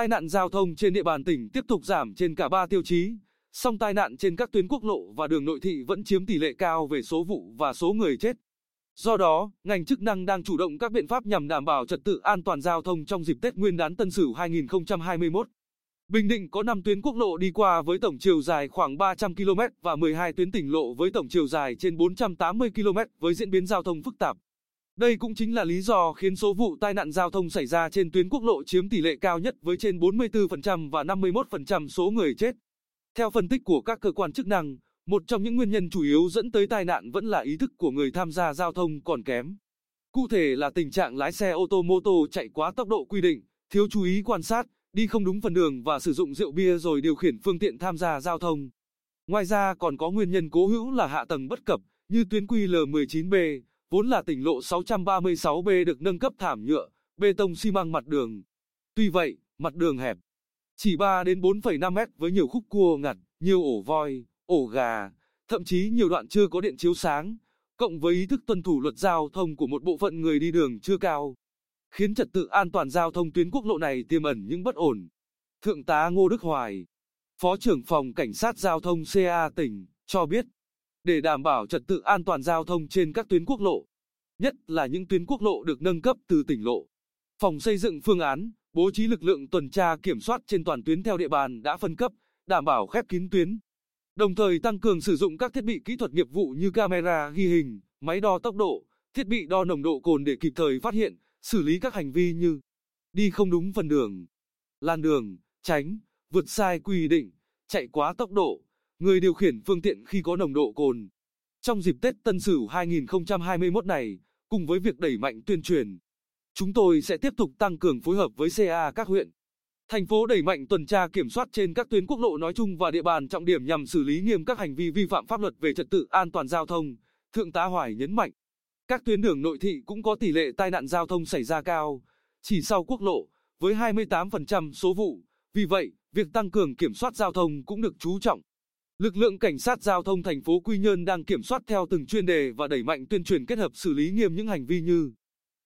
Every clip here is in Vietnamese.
tai nạn giao thông trên địa bàn tỉnh tiếp tục giảm trên cả ba tiêu chí, song tai nạn trên các tuyến quốc lộ và đường nội thị vẫn chiếm tỷ lệ cao về số vụ và số người chết. Do đó, ngành chức năng đang chủ động các biện pháp nhằm đảm bảo trật tự an toàn giao thông trong dịp Tết Nguyên đán Tân Sửu 2021. Bình Định có 5 tuyến quốc lộ đi qua với tổng chiều dài khoảng 300 km và 12 tuyến tỉnh lộ với tổng chiều dài trên 480 km với diễn biến giao thông phức tạp. Đây cũng chính là lý do khiến số vụ tai nạn giao thông xảy ra trên tuyến quốc lộ chiếm tỷ lệ cao nhất với trên 44% và 51% số người chết. Theo phân tích của các cơ quan chức năng, một trong những nguyên nhân chủ yếu dẫn tới tai nạn vẫn là ý thức của người tham gia giao thông còn kém. Cụ thể là tình trạng lái xe ô tô mô tô chạy quá tốc độ quy định, thiếu chú ý quan sát, đi không đúng phần đường và sử dụng rượu bia rồi điều khiển phương tiện tham gia giao thông. Ngoài ra còn có nguyên nhân cố hữu là hạ tầng bất cập, như tuyến QL19B, vốn là tỉnh lộ 636B được nâng cấp thảm nhựa, bê tông xi măng mặt đường. Tuy vậy, mặt đường hẹp, chỉ 3 đến 4,5 mét với nhiều khúc cua ngặt, nhiều ổ voi, ổ gà, thậm chí nhiều đoạn chưa có điện chiếu sáng, cộng với ý thức tuân thủ luật giao thông của một bộ phận người đi đường chưa cao, khiến trật tự an toàn giao thông tuyến quốc lộ này tiềm ẩn những bất ổn. Thượng tá Ngô Đức Hoài, Phó trưởng phòng Cảnh sát Giao thông CA tỉnh, cho biết, để đảm bảo trật tự an toàn giao thông trên các tuyến quốc lộ, nhất là những tuyến quốc lộ được nâng cấp từ tỉnh lộ. Phòng xây dựng phương án, bố trí lực lượng tuần tra kiểm soát trên toàn tuyến theo địa bàn đã phân cấp, đảm bảo khép kín tuyến. Đồng thời tăng cường sử dụng các thiết bị kỹ thuật nghiệp vụ như camera ghi hình, máy đo tốc độ, thiết bị đo nồng độ cồn để kịp thời phát hiện, xử lý các hành vi như đi không đúng phần đường, lan đường, tránh, vượt sai quy định, chạy quá tốc độ, người điều khiển phương tiện khi có nồng độ cồn. Trong dịp Tết Tân Sửu 2021 này, cùng với việc đẩy mạnh tuyên truyền, chúng tôi sẽ tiếp tục tăng cường phối hợp với CA các huyện, thành phố đẩy mạnh tuần tra kiểm soát trên các tuyến quốc lộ nói chung và địa bàn trọng điểm nhằm xử lý nghiêm các hành vi vi phạm pháp luật về trật tự an toàn giao thông. Thượng tá Hoài nhấn mạnh, các tuyến đường nội thị cũng có tỷ lệ tai nạn giao thông xảy ra cao, chỉ sau quốc lộ, với 28% số vụ. Vì vậy, việc tăng cường kiểm soát giao thông cũng được chú trọng. Lực lượng cảnh sát giao thông thành phố Quy Nhơn đang kiểm soát theo từng chuyên đề và đẩy mạnh tuyên truyền kết hợp xử lý nghiêm những hành vi như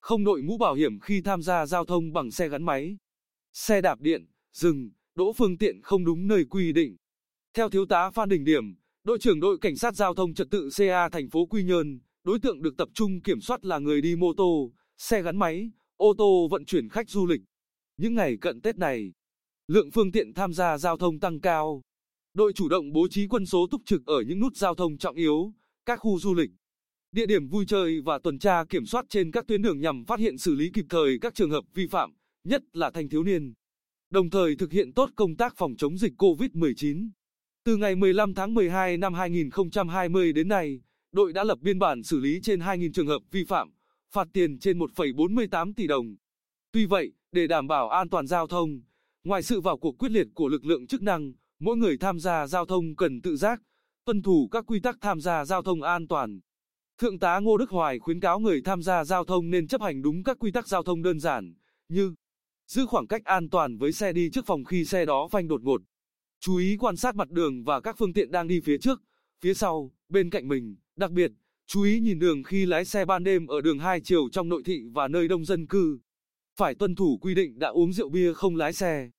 không đội mũ bảo hiểm khi tham gia giao thông bằng xe gắn máy, xe đạp điện, dừng, đỗ phương tiện không đúng nơi quy định. Theo thiếu tá Phan Đình Điểm, đội trưởng đội cảnh sát giao thông trật tự CA thành phố Quy Nhơn, đối tượng được tập trung kiểm soát là người đi mô tô, xe gắn máy, ô tô vận chuyển khách du lịch. Những ngày cận Tết này, lượng phương tiện tham gia giao thông tăng cao. Đội chủ động bố trí quân số túc trực ở những nút giao thông trọng yếu, các khu du lịch, địa điểm vui chơi và tuần tra kiểm soát trên các tuyến đường nhằm phát hiện xử lý kịp thời các trường hợp vi phạm, nhất là thanh thiếu niên. Đồng thời thực hiện tốt công tác phòng chống dịch COVID-19. Từ ngày 15 tháng 12 năm 2020 đến nay, đội đã lập biên bản xử lý trên 2.000 trường hợp vi phạm, phạt tiền trên 1,48 tỷ đồng. Tuy vậy, để đảm bảo an toàn giao thông, ngoài sự vào cuộc quyết liệt của lực lượng chức năng, mỗi người tham gia giao thông cần tự giác, tuân thủ các quy tắc tham gia giao thông an toàn. Thượng tá Ngô Đức Hoài khuyến cáo người tham gia giao thông nên chấp hành đúng các quy tắc giao thông đơn giản, như giữ khoảng cách an toàn với xe đi trước phòng khi xe đó phanh đột ngột, chú ý quan sát mặt đường và các phương tiện đang đi phía trước, phía sau, bên cạnh mình, đặc biệt, chú ý nhìn đường khi lái xe ban đêm ở đường hai chiều trong nội thị và nơi đông dân cư. Phải tuân thủ quy định đã uống rượu bia không lái xe.